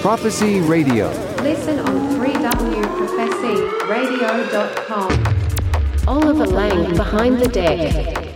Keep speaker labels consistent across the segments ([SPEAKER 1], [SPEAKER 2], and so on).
[SPEAKER 1] Profecy Radio.
[SPEAKER 2] Listen on 3wprophecyradio.com.
[SPEAKER 3] Oliver Lang behind the deck.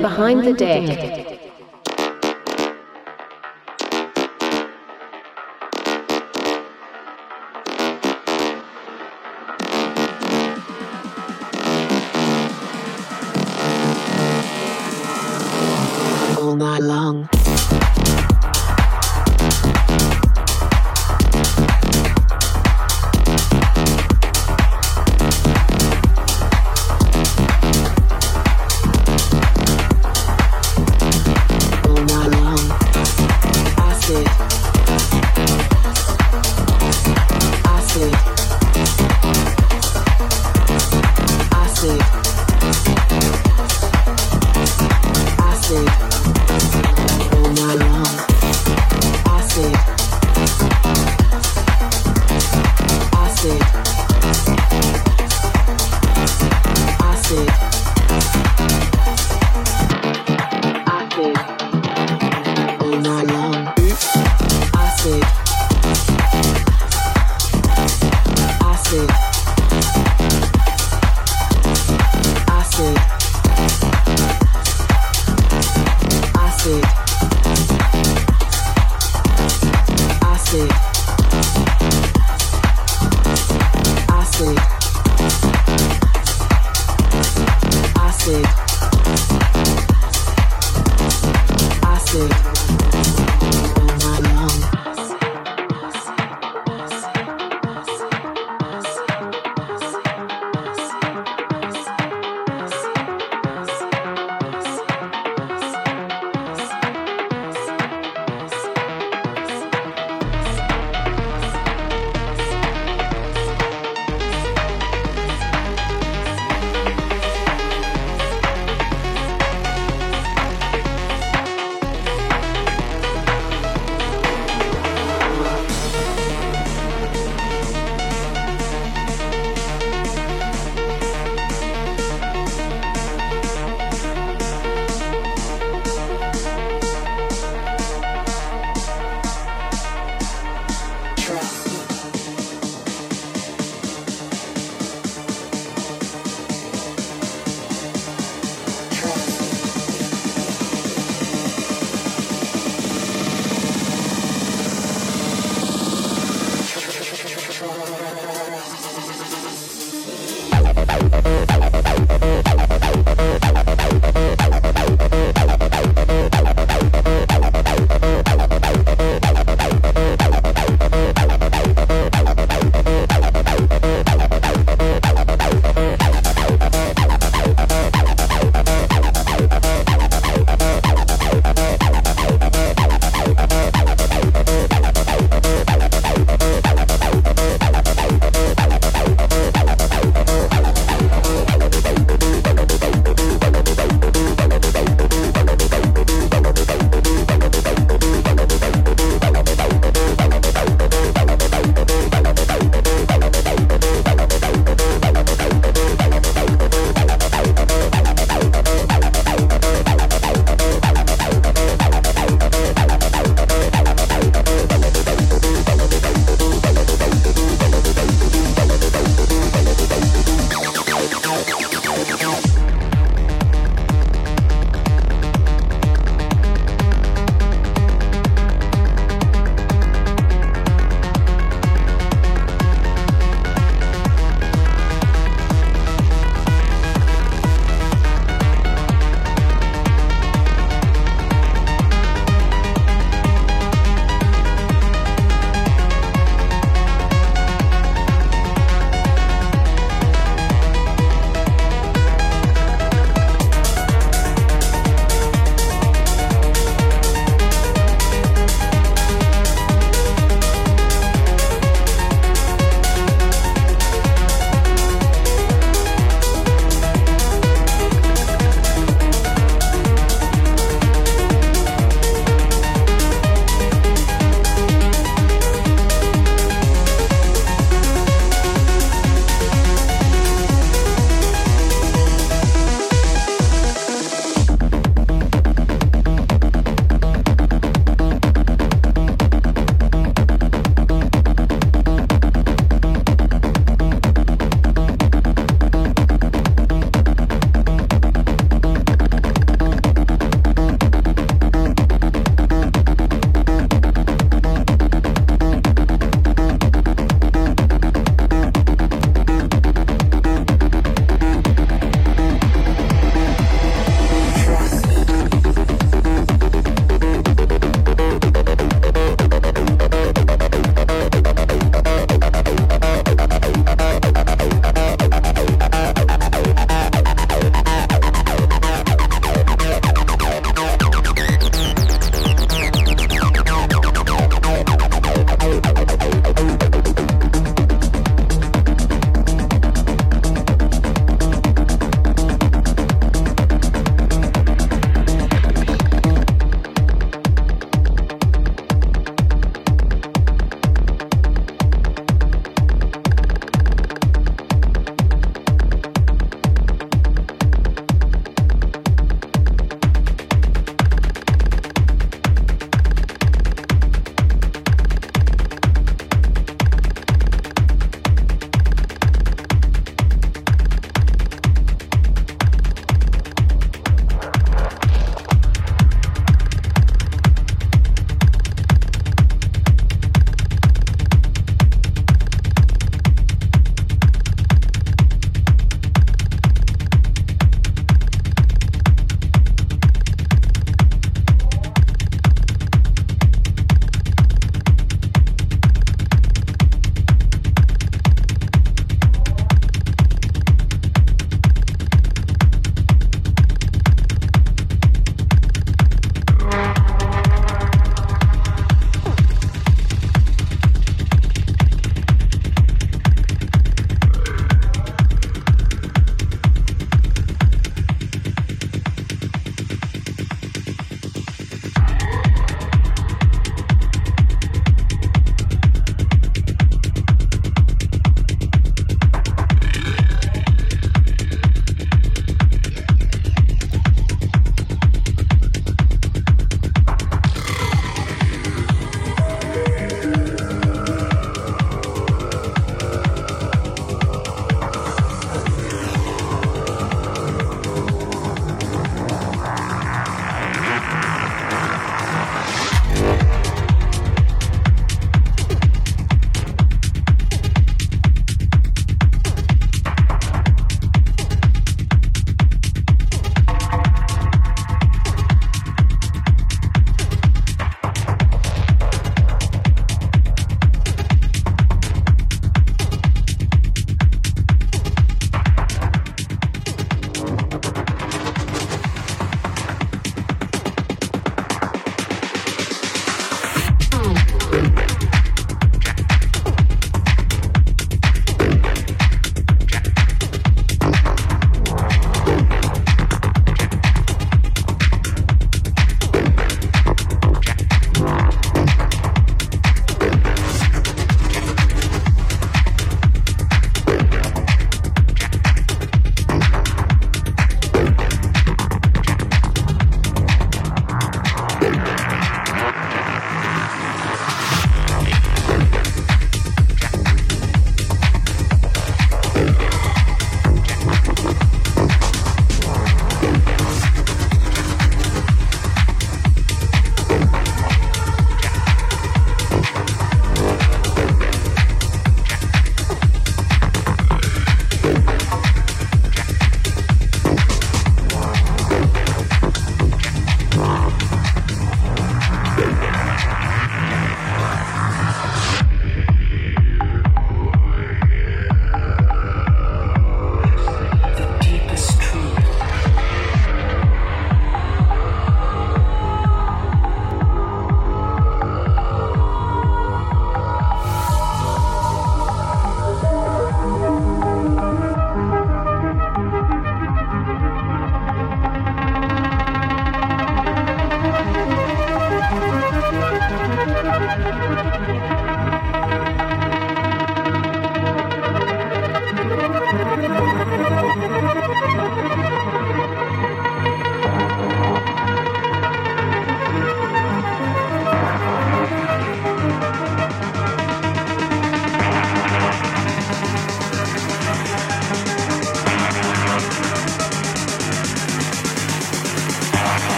[SPEAKER 3] Behind the deck.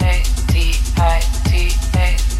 [SPEAKER 1] A T I T A.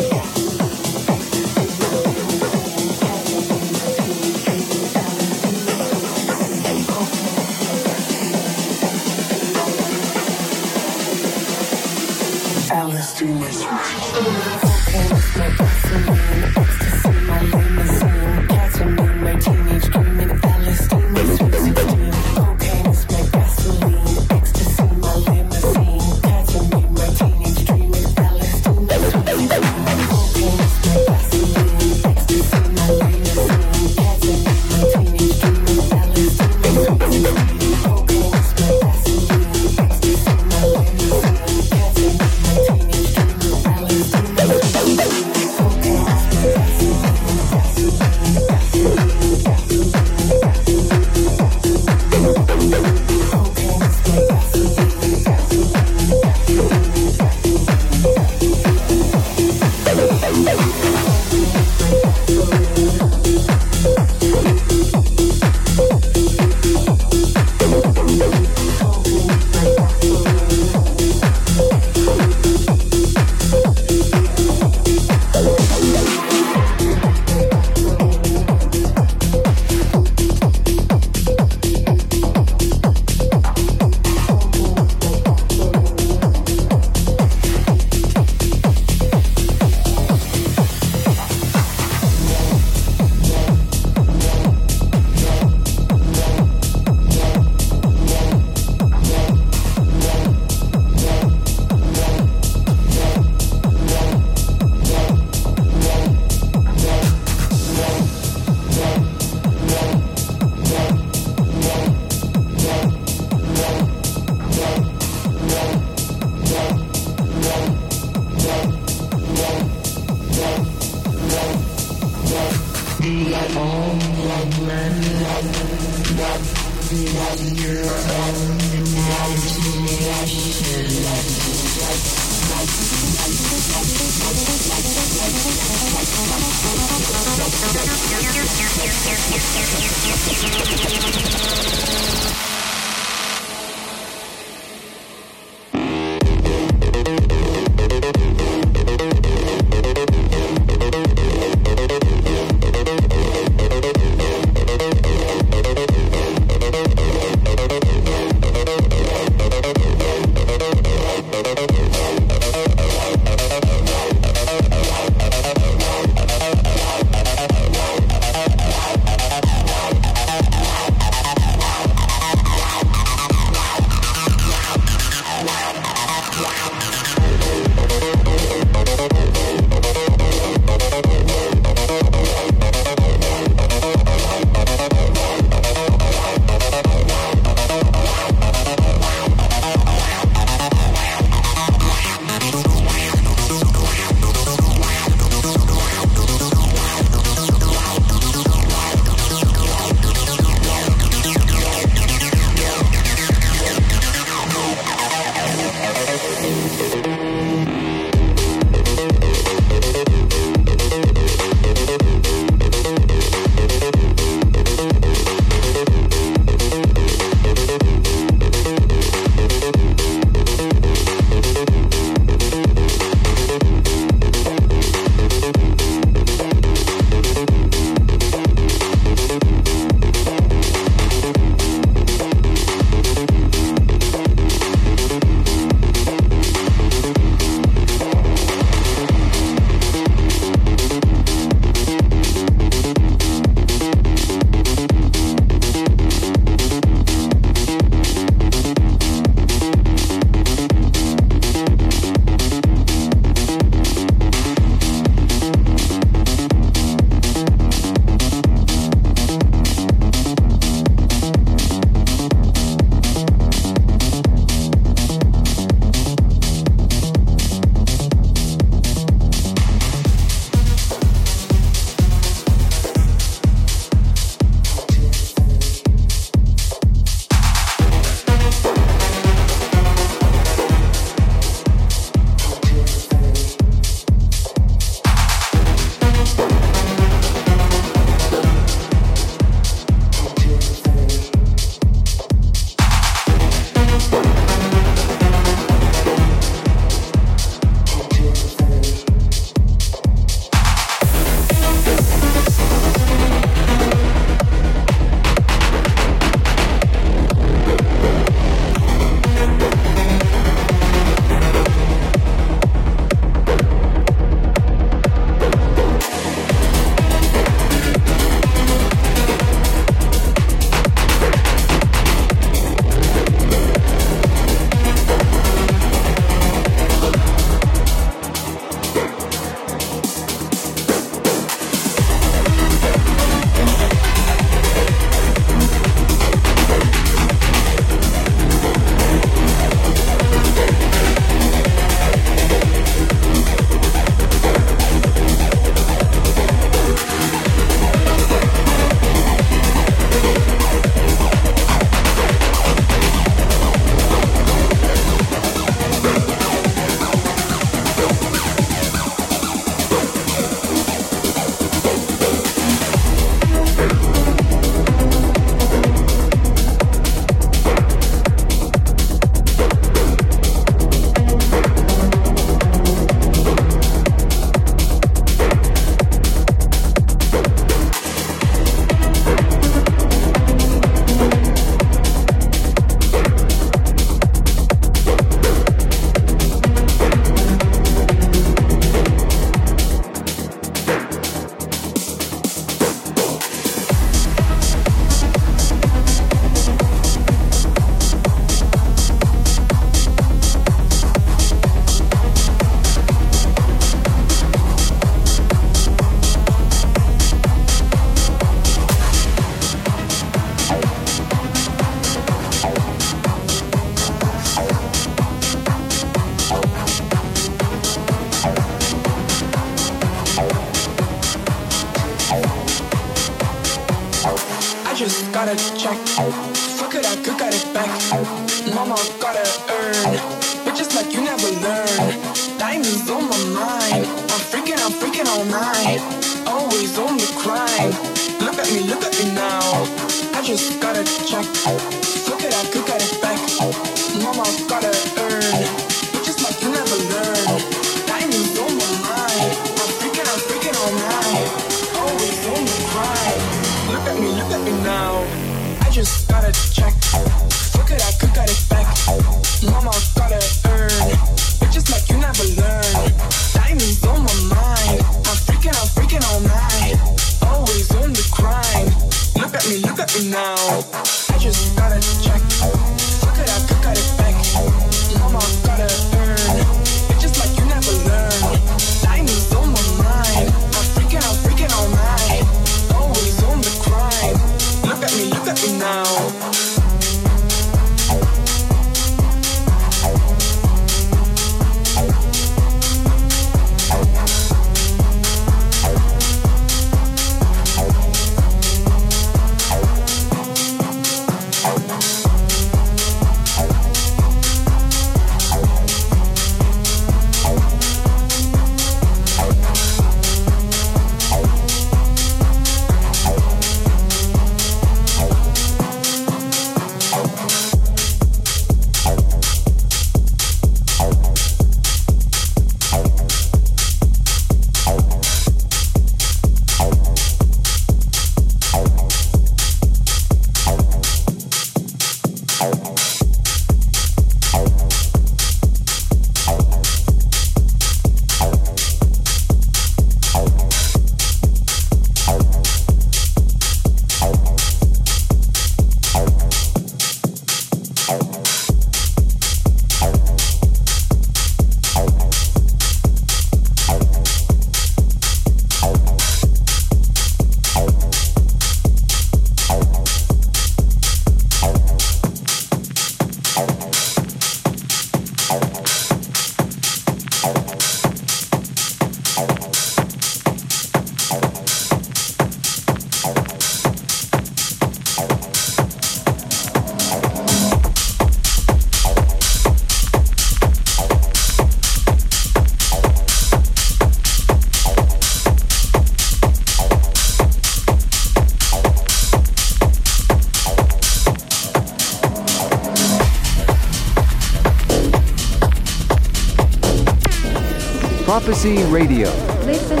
[SPEAKER 4] Profecy Radio.
[SPEAKER 2] Listen